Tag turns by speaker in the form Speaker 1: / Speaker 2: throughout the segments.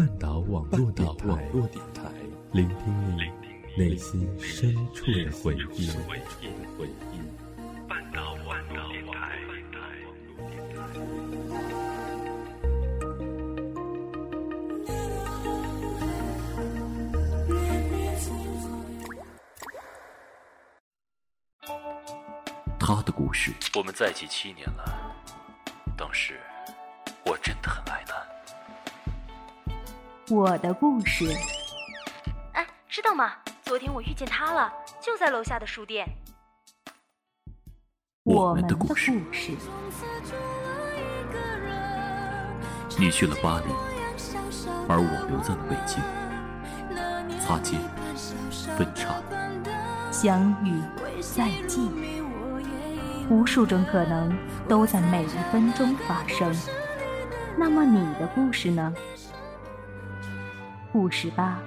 Speaker 1: 半岛网络电台，聆听你内心深处的回忆。半岛网络电台。
Speaker 2: 他的故事。
Speaker 3: 我们在一起七年了，当时我真的很爱他。
Speaker 4: 我的故事，
Speaker 5: 哎，知道吗？昨天我遇见他了，就在楼下的书店。
Speaker 4: 我
Speaker 2: 们的故事。你去了巴黎，而我留在了北京。擦肩，分岔，
Speaker 4: 相遇，再见，无数种可能都在每一分钟发生。那么你的故事呢？故事吧，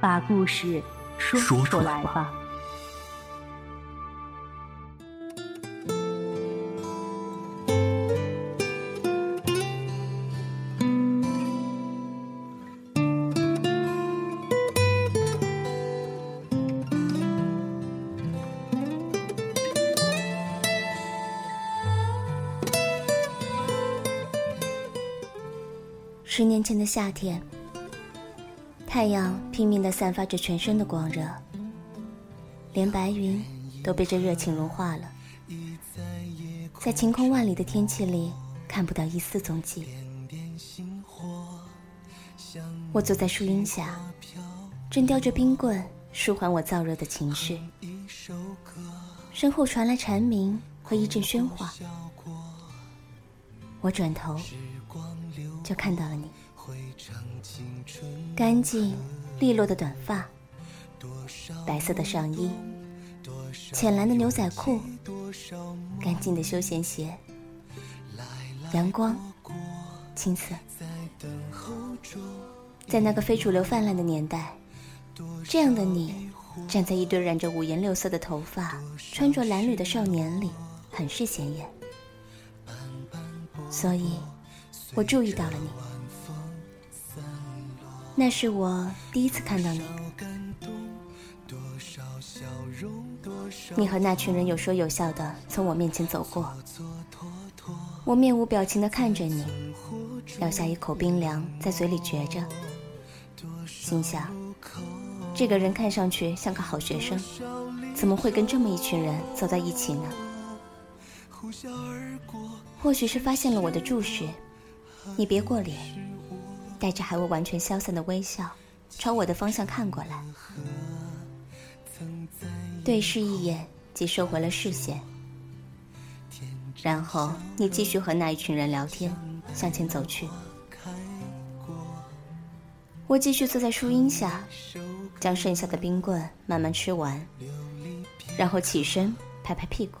Speaker 4: 把故事说出来吧。
Speaker 6: 十年前的夏天。太阳拼命地散发着全身的光热，连白云都被这热情融化了。在晴空万里的天气里，看不到一丝踪迹。我坐在树荫下，正叼着冰棍舒缓我燥热的情绪。身后传来蝉鸣和一阵喧哗，我转头就看到了你。干净利落的短发，白色的上衣，浅蓝的牛仔裤，干净的休闲鞋，阳光，青涩。在那个非主流泛滥的年代，这样的你站在一堆染着五颜六色的头发、穿着褴褛的少年里，很是显眼。所以，我注意到了你。那是我第一次看到你。你和那群人有说有笑的从我面前走过，我面无表情的看着你，咬下一口冰凉，在嘴里嚼着，心想：这个人看上去像个好学生，怎么会跟这么一群人走在一起呢？或许是发现了我的注视，你别过脸。带着还未完全消散的微笑，朝我的方向看过来，对视一眼即收回了视线。然后你继续和那一群人聊天，向前走去。我继续坐在树荫下，将剩下的冰棍慢慢吃完，然后起身拍拍屁股，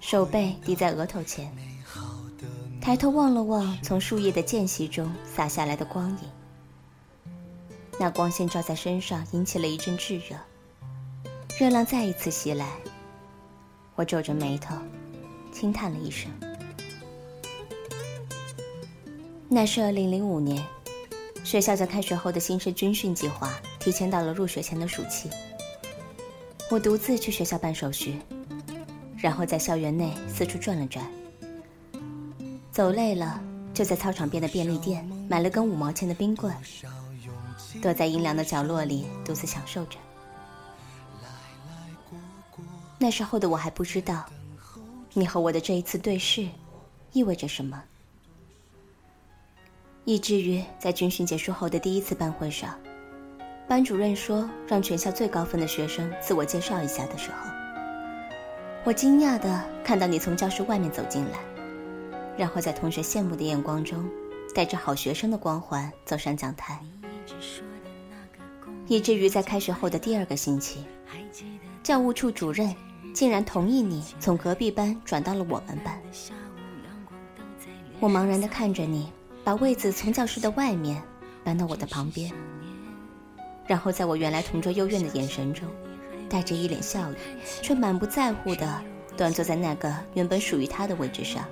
Speaker 6: 手背抵在额头前。抬头望了望从树叶的间隙中洒下来的光影，那光线照在身上，引起了一阵炙热。热浪再一次袭来，我皱着眉头，轻叹了一声。那是二零零五年，学校在开学后的新生军训计划提前到了入学前的暑期。我独自去学校办手续，然后在校园内四处转了转。走累了，就在操场边的便利店买了根五毛钱的冰棍，躲在阴凉的角落里独自享受着。那时候的我还不知道，你和我的这一次对视，意味着什么。以至于在军训结束后的第一次班会上，班主任说让全校最高分的学生自我介绍一下的时候，我惊讶的看到你从教室外面走进来。然后在同学羡慕的眼光中，带着好学生的光环走上讲台，以至于在开学后的第二个星期，教务处主任竟然同意你从隔壁班转到了我们班。我茫然地看着你，把位子从教室的外面搬到我的旁边，然后在我原来同桌幽怨的眼神中，带着一脸笑意，却满不在乎地端坐在那个原本属于他的位置上。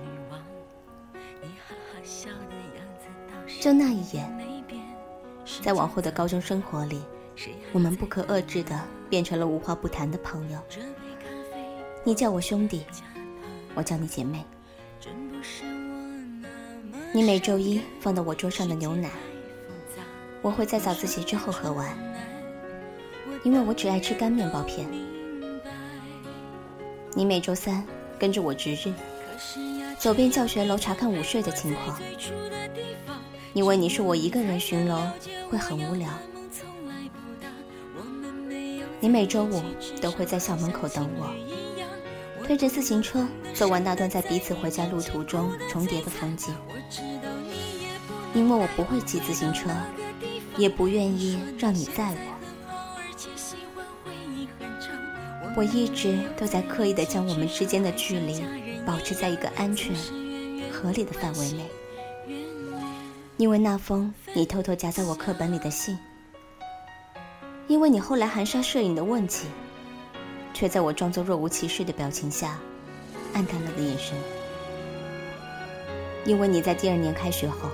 Speaker 6: 就那一眼，在往后的高中生活里，我们不可遏制的变成了无话不谈的朋友。你叫我兄弟，我叫你姐妹。你每周一放到我桌上的牛奶，我会在早自习之后喝完，因为我只爱吃干面包片。你每周三跟着我值日，走遍教学楼查看午睡的情况，因为你是我一个人巡楼会很无聊。你每周五都会在校门口等我，推着自行车走完那段在彼此回家路途中重叠的风景。因为我不会骑自行车，也不愿意让你载我。我一直都在刻意的将我们之间的距离保持在一个安全、合理的范围内。因为那封你偷偷夹在我课本里的信，因为你后来含沙射影的问起，却在我装作若无其事的表情下，暗淡了的眼神。因为你在第二年开学后。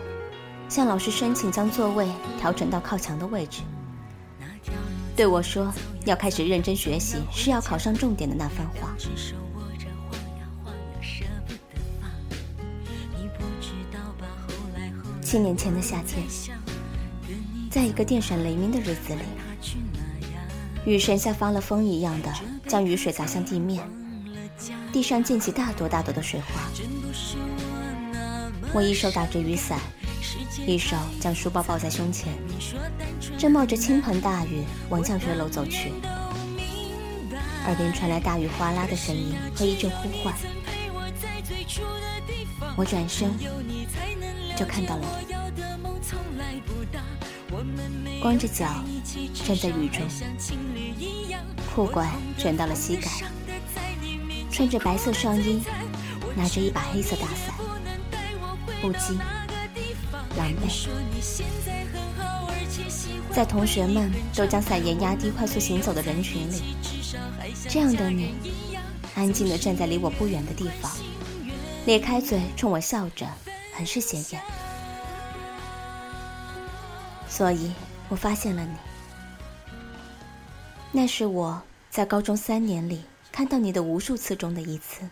Speaker 6: 向老师申请将座位调整到靠墙的位置，对我说要开始认真学习，是要考上重点的那番话。七年前的夏天，在一个电闪雷鸣的日子里，雨神像发了疯一样的将雨水砸向地面，地上溅起大朵大朵的水花。我一手打着雨伞。一手将书包抱在胸前，正冒着倾盆大雨往教学楼走去，耳边传来大雨哗啦的声音和一阵呼唤。我转身就看到了你，光着脚站在雨中，裤管卷到了膝盖，穿着白色上衣，拿着一把黑色大伞，不羁。狼狈，在同学们都将伞沿压低、快速行走的人群里，这样的你，安静地站在离我不远的地方，咧开嘴冲我笑着，很是显眼。所以我发现了你，那是我在高中三年里看到你的无数次中的一次。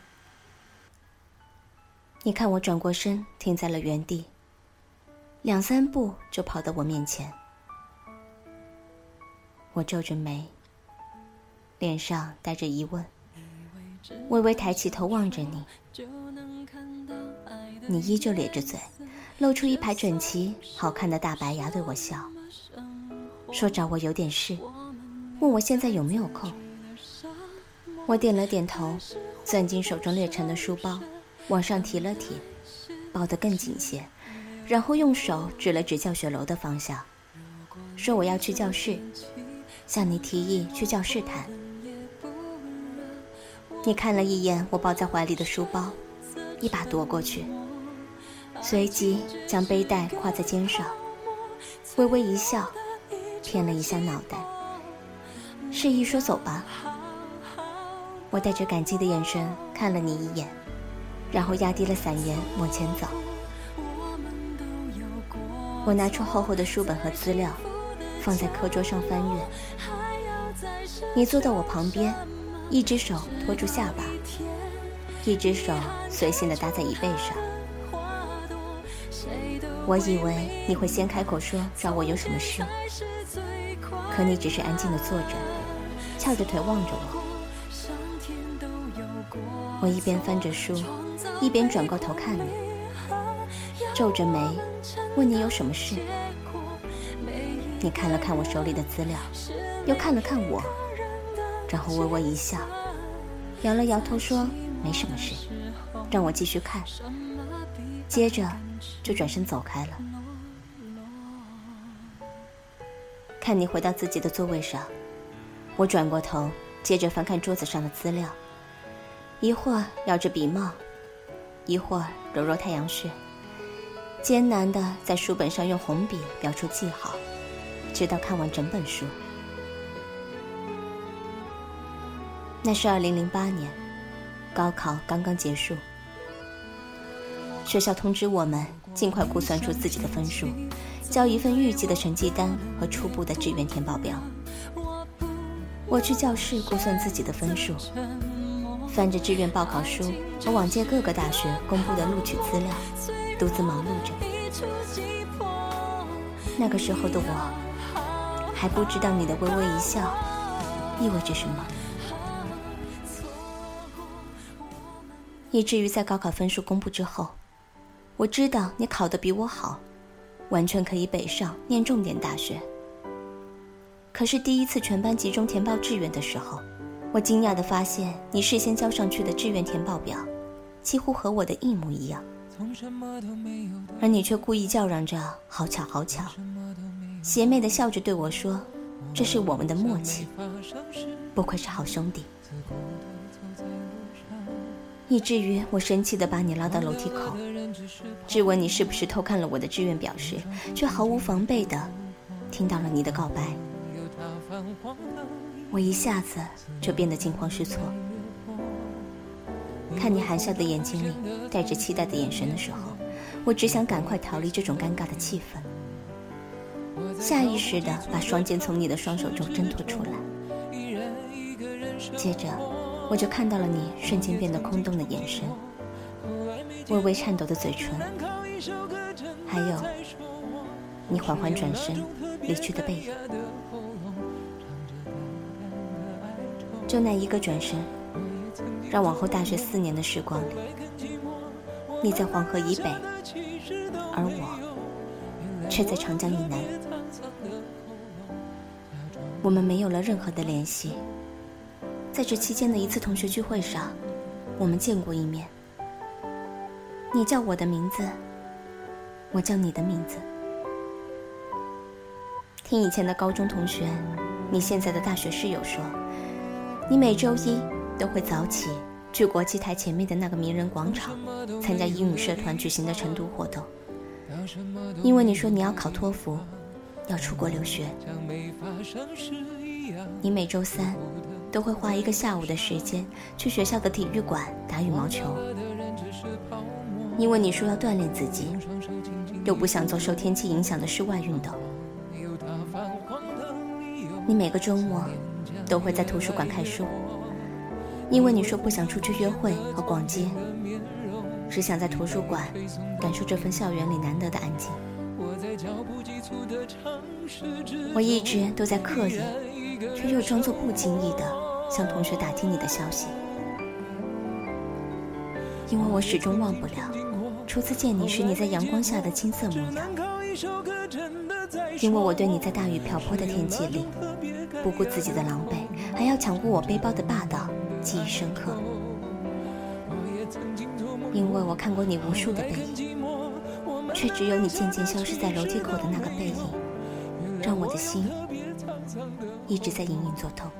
Speaker 6: 你看我转过身，停在了原地。两三步就跑到我面前，我皱着眉，脸上带着疑问，微微抬起头望着你，你依旧咧着嘴，露出一排整齐好看的大白牙对我笑，说找我有点事，问我现在有没有空。我点了点头，攥紧手中略沉的书包，往上提了提，抱得更紧些。然后用手指了指教学楼的方向，说：“我要去教室，向你提议去教室谈。”你看了一眼我抱在怀里的书包，一把夺过去，随即将背带挎在肩上，微微一笑，偏了一下脑袋，示意说：“走吧。”我带着感激的眼神看了你一眼，然后压低了伞沿往前走。我拿出厚厚的书本和资料，放在课桌上翻阅。你坐到我旁边，一只手托住下巴，一只手随性的搭在椅背上。我以为你会先开口说找我有什么事，可你只是安静的坐着，翘着腿望着我。我一边翻着书，一边转过头看你，皱着眉。问你有什么事？你看了看我手里的资料，又看了看我，然后微微一笑，摇了摇头说没什么事，让我继续看。接着就转身走开了。看你回到自己的座位上，我转过头，接着翻看桌子上的资料，一会儿咬着笔帽，一会儿揉揉太阳穴。艰难地在书本上用红笔标出记号，直到看完整本书。那是二零零八年，高考刚刚结束，学校通知我们尽快估算出自己的分数，交一份预计的成绩单和初步的志愿填报表。我去教室估算自己的分数，翻着志愿报考书和往届各个大学公布的录取资料，独自忙碌着。那个时候的我，还不知道你的微微一笑意味着什么，以至于在高考分数公布之后，我知道你考得比我好，完全可以北上念重点大学。可是第一次全班集中填报志愿的时候，我惊讶地发现，你事先交上去的志愿填报表，几乎和我的一模一样，而你却故意叫嚷着“好巧，好巧”，邪魅地笑着对我说：“这是我们的默契，不愧是好兄弟。”以至于我生气地把你拉到楼梯口，质问你是不是偷看了我的志愿表时，却毫无防备地听到了你的告白。我一下子就变得惊慌失措。看你含笑的眼睛里带着期待的眼神的时候，我只想赶快逃离这种尴尬的气氛，下意识地把双肩从你的双手中挣脱出来。接着，我就看到了你瞬间变得空洞的眼神，微微颤抖的嘴唇，还有你缓缓转身离去的背影。就那一个转身，让往后大学四年的时光里，你在黄河以北，而我却在长江以南。我们没有了任何的联系。在这期间的一次同学聚会上，我们见过一面。你叫我的名字，我叫你的名字。听以前的高中同学，你现在的大学室友说。你每周一都会早起去国际台前面的那个名人广场参加英语社团举行的晨读活动，因为你说你要考托福，要出国留学。你每周三都会花一个下午的时间去学校的体育馆打羽毛球，因为你说要锻炼自己，又不想做受天气影响的室外运动。你每个周末。都会在图书馆看书，因为你说不想出去约会和逛街，只想在图书馆感受这份校园里难得的安静。我一直都在刻意，却又装作不经意的向同学打听你的消息，因为我始终忘不了初次见你时你在阳光下的青涩模样，因为我对你在大雨瓢泼的天气里。不顾自己的狼狈，还要抢过我背包的霸道，记忆深刻。因为我看过你无数的背影，却只有你渐渐消失在楼梯口的那个背影，让我的心一直在隐隐作痛。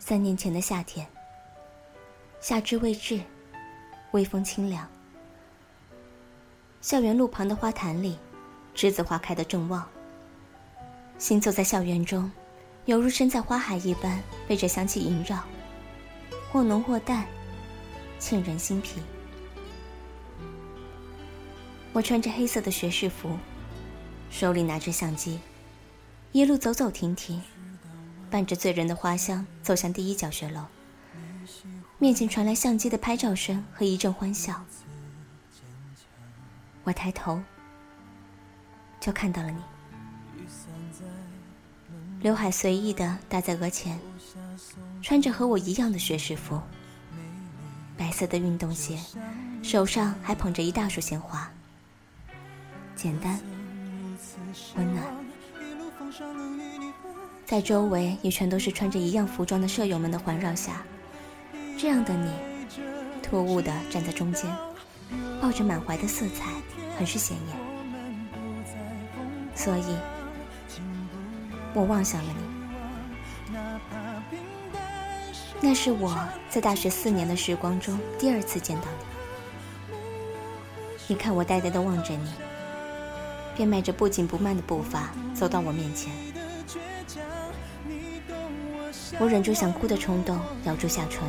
Speaker 6: 三年前的夏天，夏至未至，微风清凉，校园路旁的花坛里。栀子花开的正旺，行走在校园中，犹如身在花海一般，被这香气萦绕，或浓或淡，沁人心脾。我穿着黑色的学士服，手里拿着相机，一路走走停停，伴着醉人的花香，走向第一教学楼。面前传来相机的拍照声和一阵欢笑。我抬头。就看到了你，刘海随意的搭在额前，穿着和我一样的学士服，白色的运动鞋，手上还捧着一大束鲜花，简单，温暖。在周围也全都是穿着一样服装的舍友们的环绕下，这样的你，突兀的站在中间，抱着满怀的色彩，很是显眼。所以，我望向了你。那是我在大学四年的时光中第二次见到你。你看我呆呆地望着你，便迈着不紧不慢的步伐走到我面前。我忍住想哭的冲动，咬住下唇，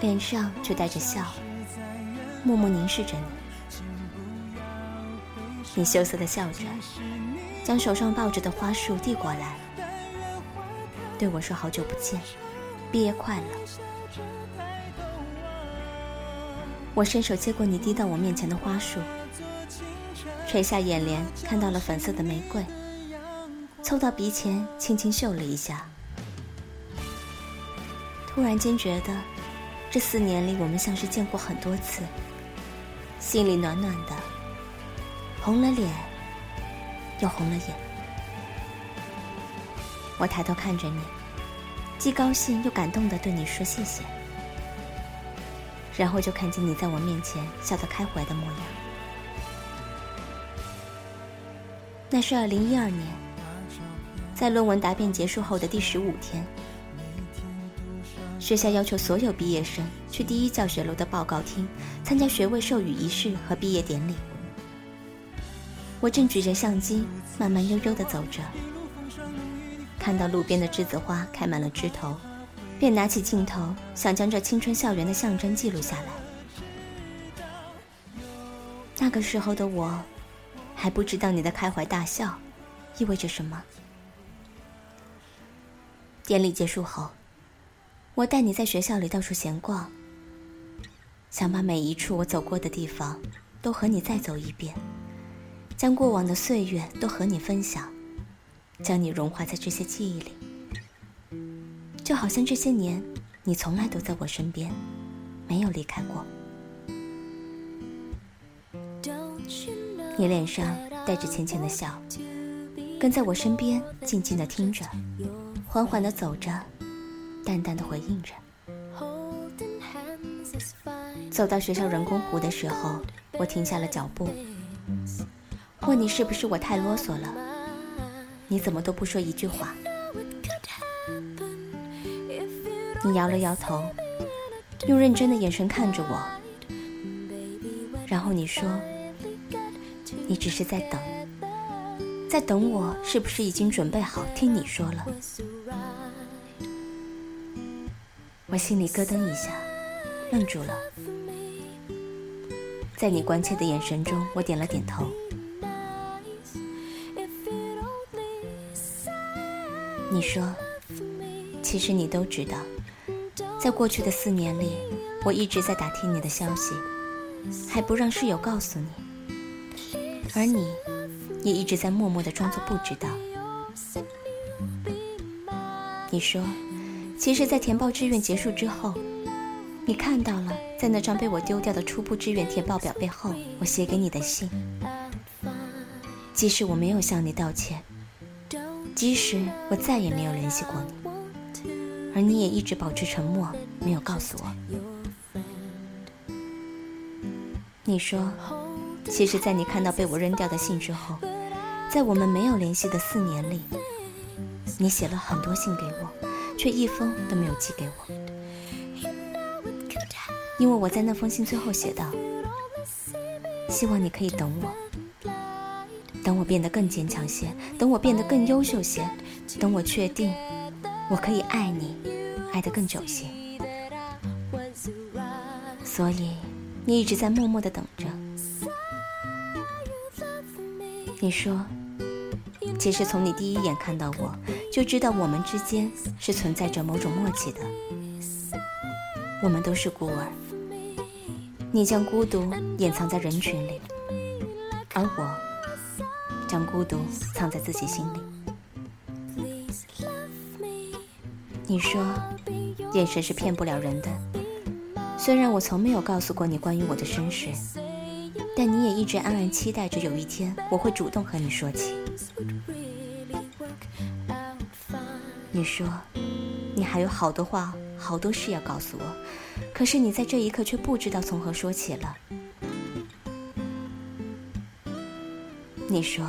Speaker 6: 脸上却带着笑，默默凝视着你。你羞涩的笑着，将手上抱着的花束递过来，对我说：“好久不见，毕业快乐。”我伸手接过你递到我面前的花束，垂下眼帘，看到了粉色的玫瑰，凑到鼻前轻轻嗅了一下，突然间觉得，这四年里我们像是见过很多次，心里暖暖的，红了脸，又红了眼。我抬头看着你，既高兴又感动的对你说谢谢。然后就看见你在我面前笑得开怀的模样。那是二零一二年，在论文答辩结束后的第十五天，学校要求所有毕业生去第一教学楼的报告厅参加学位授予仪式和毕业典礼。我正举着相机，慢慢悠悠地走着，看到路边的栀子花开满了枝头。便拿起镜头，想将这青春校园的象征记录下来。那个时候的我，还不知道你的开怀大笑意味着什么。典礼结束后，我带你在学校里到处闲逛，想把每一处我走过的地方都和你再走一遍，将过往的岁月都和你分享，将你融化在这些记忆里。就好像这些年，你从来都在我身边，没有离开过。你脸上带着浅浅的笑，跟在我身边，静静的听着，缓缓的走着，淡淡的回应着。走到学校人工湖的时候，我停下了脚步，问你是不是我太啰嗦了？你怎么都不说一句话？你摇了摇头，用认真的眼神看着我，然后你说：“你只是在等，在等我，是不是已经准备好听你说了？”我心里咯噔一下，愣住了。在你关切的眼神中，我点了点头。你说：“其实你都知道。”在过去的四年里，我一直在打听你的消息，还不让室友告诉你，而你，也一直在默默的装作不知道。你说，其实，在填报志愿结束之后，你看到了在那张被我丢掉的初步志愿填报表背后，我写给你的信。即使我没有向你道歉，即使我再也没有联系过你。而你也一直保持沉默，没有告诉我。你说，其实，在你看到被我扔掉的信之后，在我们没有联系的四年里，你写了很多信给我，却一封都没有寄给我。因为我在那封信最后写道：“希望你可以等我，等我变得更坚强些，等我变得更优秀些，等我确定。”我可以爱你，爱得更久些，所以你一直在默默的等着。你说，其实从你第一眼看到我，就知道我们之间是存在着某种默契的。我们都是孤儿，你将孤独掩藏在人群里，而我将孤独藏在自己心里。你说，眼神是骗不了人的。虽然我从没有告诉过你关于我的身世，但你也一直暗暗期待着有一天我会主动和你说起。你说，你还有好多话、好多事要告诉我，可是你在这一刻却不知道从何说起了。你说，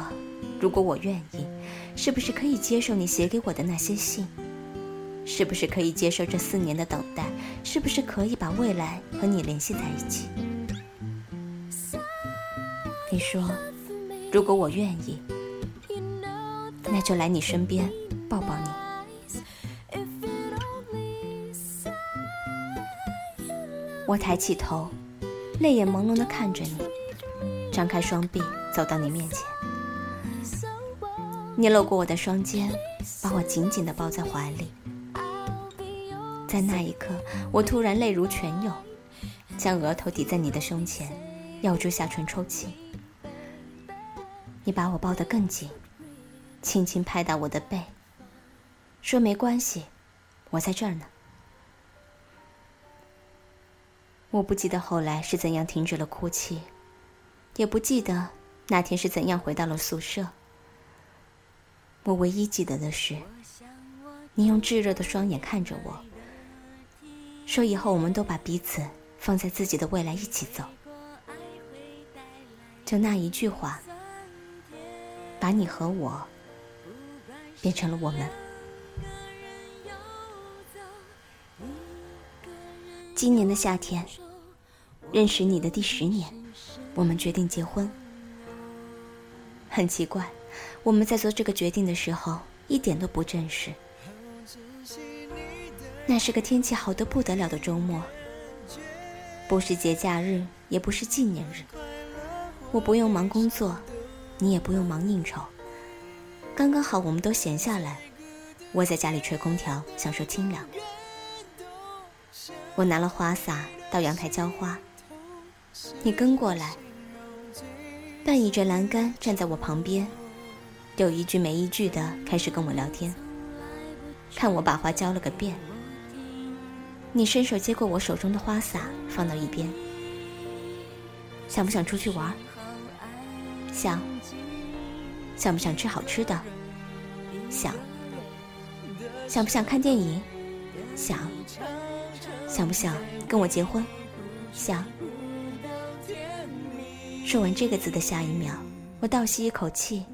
Speaker 6: 如果我愿意，是不是可以接受你写给我的那些信？是不是可以接受这四年的等待？是不是可以把未来和你联系在一起？你说，如果我愿意，那就来你身边抱抱你。我抬起头，泪眼朦胧地看着你，张开双臂走到你面前。你搂过我的双肩，把我紧紧地抱在怀里。在那一刻，我突然泪如泉涌，将额头抵在你的胸前，咬住下唇抽泣。你把我抱得更紧，轻轻拍打我的背，说：“没关系，我在这儿呢。”我不记得后来是怎样停止了哭泣，也不记得那天是怎样回到了宿舍。我唯一记得的是，你用炙热的双眼看着我。说以后我们都把彼此放在自己的未来一起走，就那一句话，把你和我变成了我们。今年的夏天，认识你的第十年，我们决定结婚。很奇怪，我们在做这个决定的时候一点都不正式。那是个天气好的不得了的周末，不是节假日，也不是纪念日。我不用忙工作，你也不用忙应酬，刚刚好，我们都闲下来，窝在家里吹空调，享受清凉。我拿了花洒到阳台浇花，你跟过来，半倚着栏杆站在我旁边，有一句没一句的开始跟我聊天，看我把花浇了个遍。你伸手接过我手中的花洒，放到一边。想不想出去玩？想。想不想吃好吃的？想。想不想看电影？想。想不想跟我结婚？想。说完这个字的下一秒，我倒吸一口气，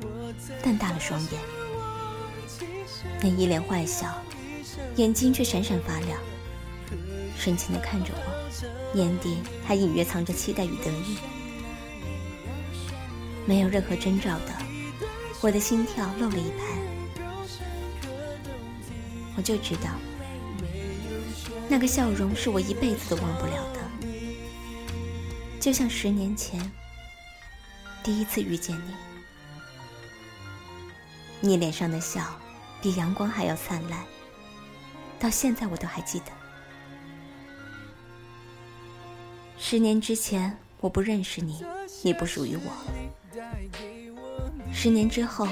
Speaker 6: 瞪大了双眼。你一脸坏笑，眼睛却闪闪发亮。深情地看着我，眼底还隐约藏着期待与得意。没有任何征兆的，我的心跳漏了一拍。我就知道，那个笑容是我一辈子都忘不了的，就像十年前第一次遇见你，你脸上的笑比阳光还要灿烂，到现在我都还记得。十年之前，我不认识你，你不属于我。十年之后，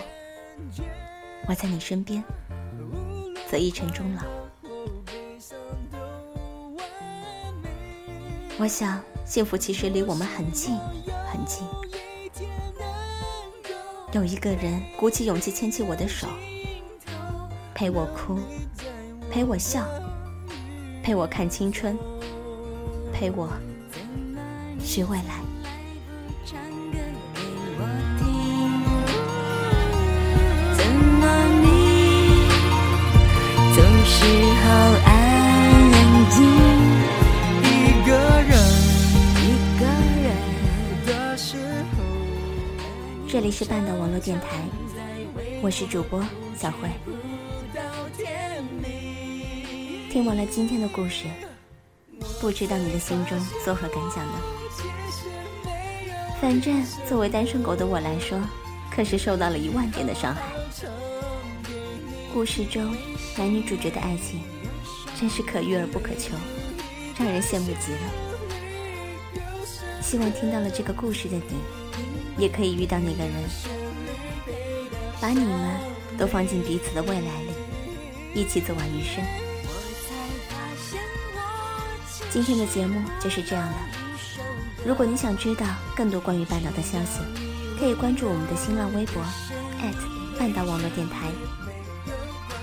Speaker 6: 我在你身边，则一尘终老。我想，幸福其实离我们很近，很近。有一个人鼓起勇气牵起我的手，陪我哭，陪我笑，陪我看青春，陪我。是未来。这里是半岛网络电台，我是主播小慧。听完了今天的故事，不知道你的心中作何感想呢？反正作为单身狗的我来说，可是受到了一万点的伤害。故事中男女主角的爱情真是可遇而不可求，让人羡慕极了。希望听到了这个故事的你，也可以遇到那个人，把你们都放进彼此的未来里，一起走完余生。今天的节目就是这样了。如果你想知道更多关于半岛的消息，可以关注我们的新浪微博半岛网络电台。